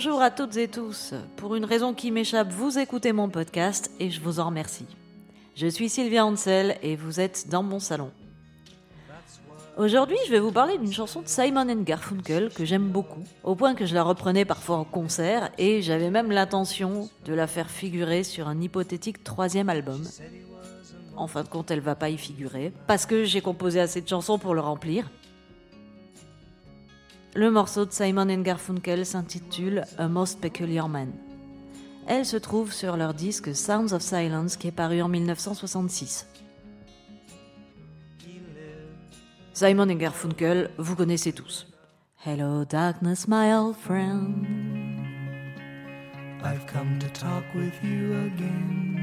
Bonjour à toutes et tous. Pour une raison qui m'échappe, vous écoutez mon podcast et je vous en remercie. Je suis Sylvia Ansel et vous êtes dans mon salon. Aujourd'hui, je vais vous parler d'une chanson de Simon and Garfunkel que j'aime beaucoup, au point que je la reprenais parfois en concert et j'avais même l'intention de la faire figurer sur un hypothétique troisième album. En fin de compte, elle va pas y figurer parce que j'ai composé assez de chansons pour le remplir. Le morceau de Simon Garfunkel s'intitule A Most Peculiar Man. Elle se trouve sur leur disque Sounds of Silence qui est paru en 1966. Simon Garfunkel, vous connaissez tous. Hello darkness my old friend. I've come to talk with you again.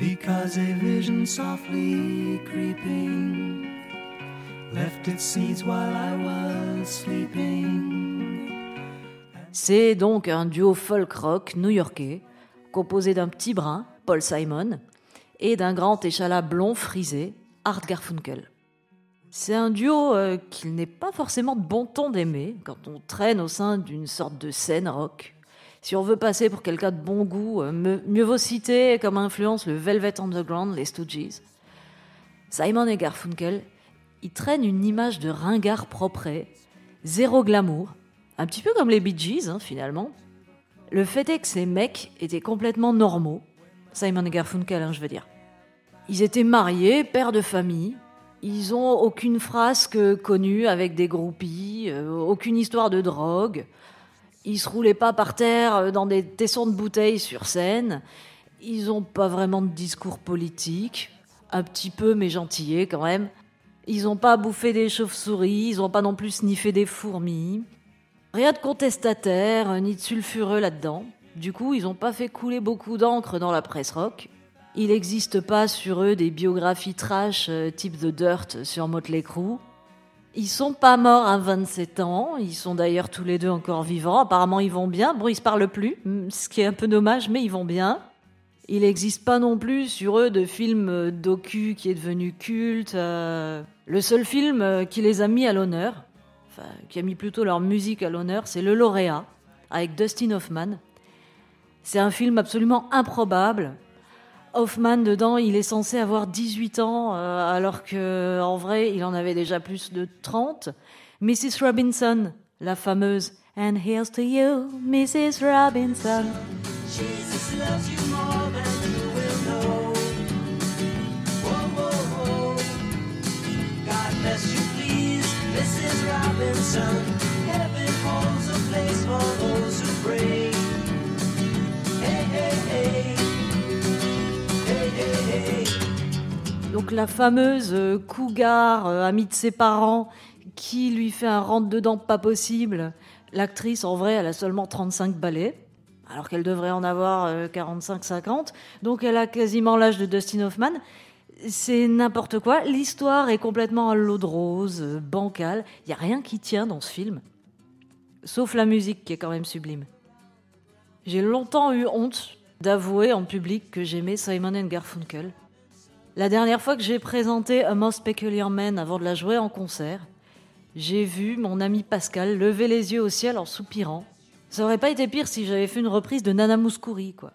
Because a vision softly creeping C'est donc un duo folk rock new-yorkais composé d'un petit brun, Paul Simon, et d'un grand échalas blond frisé, Art Garfunkel. C'est un duo euh, qu'il n'est pas forcément de bon ton d'aimer quand on traîne au sein d'une sorte de scène rock. Si on veut passer pour quelqu'un de bon goût, euh, mieux vaut citer comme influence le Velvet Underground, les Stooges. Simon et Garfunkel, ils traînent une image de ringard propre, zéro glamour, un petit peu comme les Bee Gees hein, finalement. Le fait est que ces mecs étaient complètement normaux, Simon Garfunkel, hein, je veux dire. Ils étaient mariés, pères de famille, ils ont aucune frasque connue avec des groupies, euh, aucune histoire de drogue. Ils se roulaient pas par terre euh, dans des tessons de bouteilles sur scène. Ils n'ont pas vraiment de discours politique, un petit peu mais gentillés quand même. Ils n'ont pas bouffé des chauves-souris, ils n'ont pas non plus sniffé des fourmis. Rien de contestataire, euh, ni de sulfureux là-dedans. Du coup, ils n'ont pas fait couler beaucoup d'encre dans la presse rock. Il n'existe pas sur eux des biographies trash euh, type The Dirt sur Motley Crue. Ils sont pas morts à 27 ans, ils sont d'ailleurs tous les deux encore vivants. Apparemment, ils vont bien. Bon, ils se parlent plus, mm, ce qui est un peu dommage, mais ils vont bien. Il n'existe pas non plus sur eux de film euh, docu qui est devenu culte. Le seul film qui les a mis à l'honneur, enfin, qui a mis plutôt leur musique à l'honneur, c'est Le Lauréat, avec Dustin Hoffman. C'est un film absolument improbable, Hoffman, dedans, il est censé avoir 18 ans, euh, alors que en vrai, il en avait déjà plus de 30. Mrs. Robinson, la fameuse And here's to you, Mrs. Robinson. Jesus loves you more You, please, Mrs. Robinson. Hey, hey, hey. Donc la fameuse euh, cougar, euh, amie de ses parents, qui lui fait un rentre-dedans pas possible. L'actrice, en vrai, elle a seulement 35 balais, alors qu'elle devrait en avoir 45-50. Euh, Donc elle a quasiment l'âge de Dustin Hoffman. C'est n'importe quoi. L'histoire est complètement à l'eau de rose, bancale. Il n'y a rien qui tient dans ce film. Sauf la musique qui est quand même sublime. J'ai longtemps eu honte d'avouer en public que j'aimais Simon and Garfunkel. La dernière fois que j'ai présenté A Most Peculiar Man avant de la jouer en concert, j'ai vu mon ami Pascal lever les yeux au ciel en soupirant. Ça aurait pas été pire si j'avais fait une reprise de Nana Mouskouri, quoi.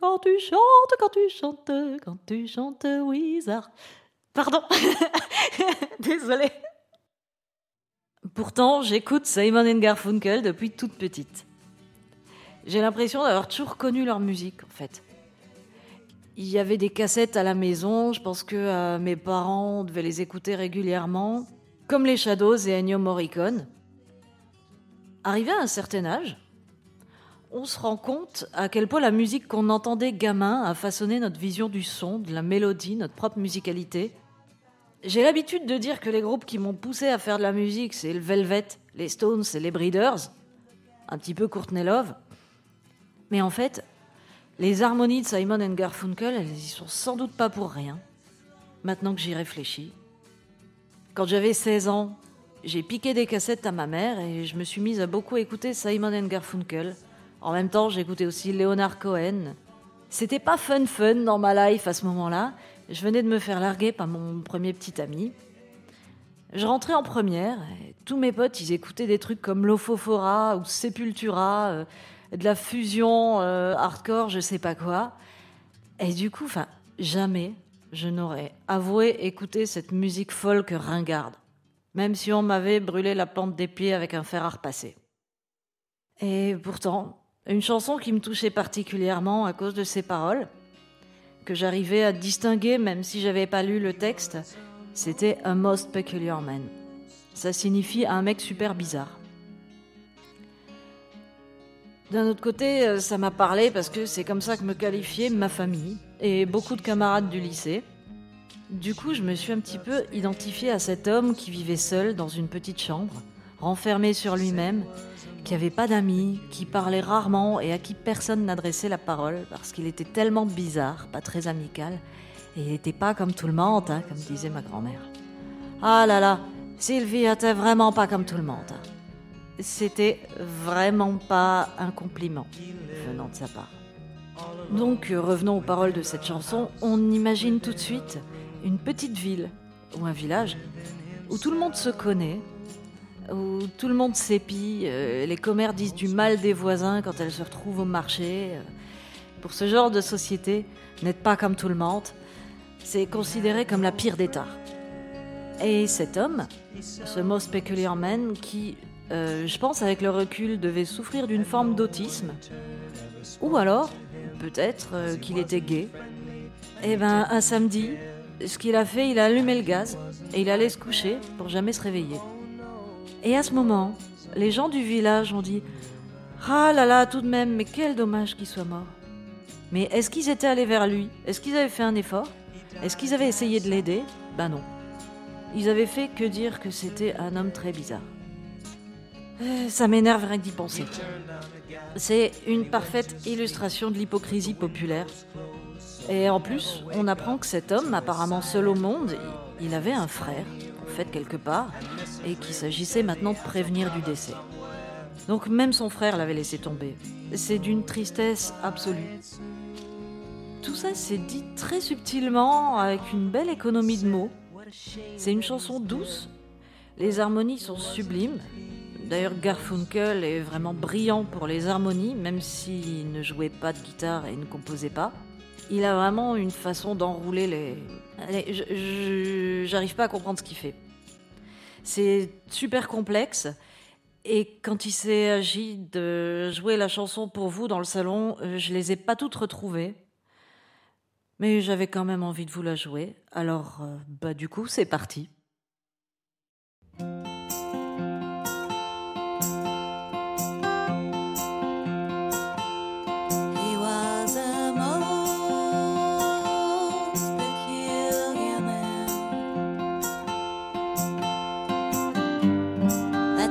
Quand tu chantes, quand tu chantes, quand tu chantes Wizard. Pardon. Désolée. Pourtant, j'écoute Simon Garfunkel depuis toute petite. J'ai l'impression d'avoir toujours connu leur musique, en fait. Il y avait des cassettes à la maison, je pense que euh, mes parents devaient les écouter régulièrement, comme les Shadows et Ennio Morricone. Arrivé à un certain âge, on se rend compte à quel point la musique qu'on entendait gamin a façonné notre vision du son, de la mélodie, notre propre musicalité. J'ai l'habitude de dire que les groupes qui m'ont poussé à faire de la musique, c'est le Velvet, les Stones et les Breeders, un petit peu Courtney Love. Mais en fait, les harmonies de Simon and Garfunkel, elles y sont sans doute pas pour rien. Maintenant que j'y réfléchis. Quand j'avais 16 ans, j'ai piqué des cassettes à ma mère et je me suis mise à beaucoup écouter Simon and Garfunkel. En même temps, j'écoutais aussi Leonard Cohen. C'était pas fun fun dans ma life à ce moment-là. Je venais de me faire larguer par mon premier petit ami. Je rentrais en première, et tous mes potes, ils écoutaient des trucs comme Lofofora ou Sepultura, euh, de la fusion euh, hardcore, je sais pas quoi. Et du coup, enfin, jamais je n'aurais avoué écouter cette musique folk ringarde, même si on m'avait brûlé la plante des pieds avec un fer à repasser. Et pourtant, une chanson qui me touchait particulièrement à cause de ses paroles, que j'arrivais à distinguer même si j'avais pas lu le texte, c'était A Most Peculiar Man. Ça signifie un mec super bizarre. D'un autre côté, euh, ça m'a parlé parce que c'est comme ça que me qualifiait ma famille et beaucoup de camarades du lycée. Du coup, je me suis un petit peu identifiée à cet homme qui vivait seul dans une petite chambre, renfermé sur lui-même, qui n'avait pas d'amis, qui parlait rarement et à qui personne n'adressait la parole parce qu'il était tellement bizarre, pas très amical, et il n'était pas comme tout le monde, hein, comme disait ma grand-mère. Ah là là, Sylvie était vraiment pas comme tout le monde. C'était vraiment pas un compliment venant de sa part. Donc euh, revenons aux paroles de cette chanson, on imagine tout de suite une petite ville ou un village où tout le monde se connaît, où tout le monde s'épie, euh, les commères disent du mal des voisins quand elles se retrouvent au marché. Euh. Pour ce genre de société, n'être pas comme tout le monde, c'est considéré comme la pire des tares. Et cet homme, ce most peculiar man, qui, euh, je pense avec le recul, devait souffrir d'une forme d'autisme, ou alors, peut-être qu'il était gay, et eh ben un samedi, ce qu'il a fait, il a allumé le gaz et il allait se coucher pour jamais se réveiller. Et à ce moment, les gens du village ont dit Ah là là, tout de même, mais quel dommage qu'il soit mort. Mais est-ce qu'ils étaient allés vers lui? Est-ce qu'ils avaient fait un effort? Est-ce qu'ils avaient essayé de l'aider? Ben non. Ils avaient fait que dire que c'était un homme très bizarre. Euh, ça m'énerve rien d'y penser. C'est une parfaite illustration de l'hypocrisie populaire. Et en plus, on apprend que cet homme, apparemment seul au monde, il avait un frère fait quelque part, et qu'il s'agissait maintenant de prévenir du décès. Donc même son frère l'avait laissé tomber. C'est d'une tristesse absolue. Tout ça s'est dit très subtilement, avec une belle économie de mots. C'est une chanson douce, les harmonies sont sublimes. D'ailleurs, Garfunkel est vraiment brillant pour les harmonies, même s'il ne jouait pas de guitare et ne composait pas. Il a vraiment une façon d'enrouler les. J'arrive pas à comprendre ce qu'il fait. C'est super complexe. Et quand il s'est agi de jouer la chanson pour vous dans le salon, euh, je les ai pas toutes retrouvées. Mais j'avais quand même envie de vous la jouer. Alors, euh, bah, du coup, c'est parti.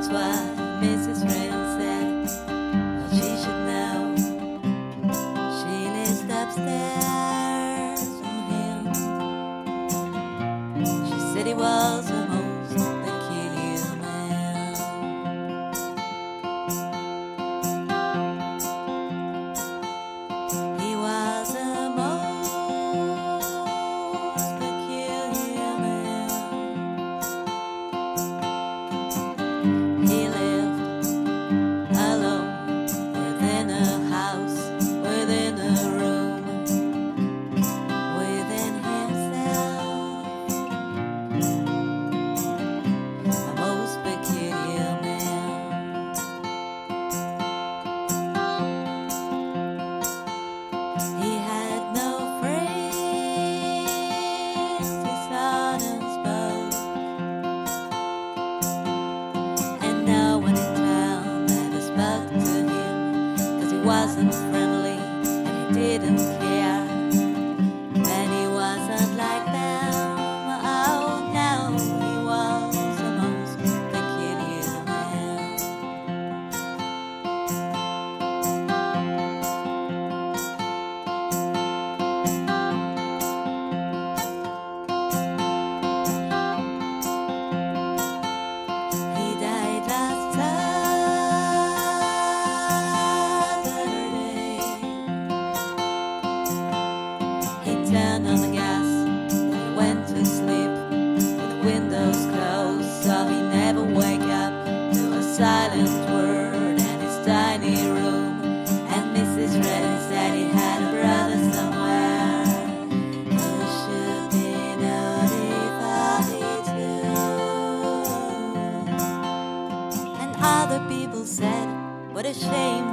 why Mrs. Rain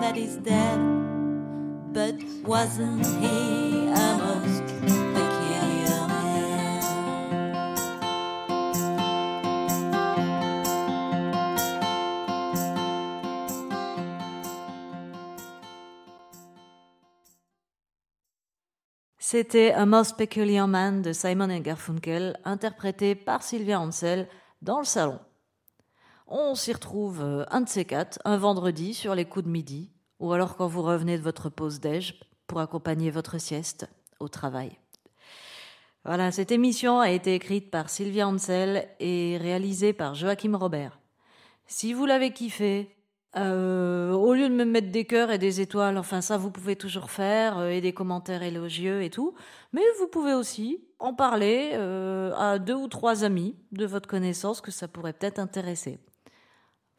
that dead. But wasn't he a most peculiar? C'était A Most Peculiar Man de Simon Garfunkel, interprété par Sylvia Hansel dans le salon. On s'y retrouve euh, un de ces quatre, un vendredi sur les coups de midi, ou alors quand vous revenez de votre pause déj pour accompagner votre sieste au travail. Voilà, cette émission a été écrite par Sylvia Ansel et réalisée par Joachim Robert. Si vous l'avez kiffé, euh, au lieu de me mettre des cœurs et des étoiles, enfin ça vous pouvez toujours faire, euh, et des commentaires élogieux et tout, mais vous pouvez aussi en parler à deux ou trois amis de votre connaissance que ça pourrait peut-être intéresser.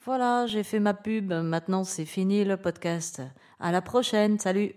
Voilà, j'ai fait ma pub, maintenant c'est fini le podcast. À la prochaine, salut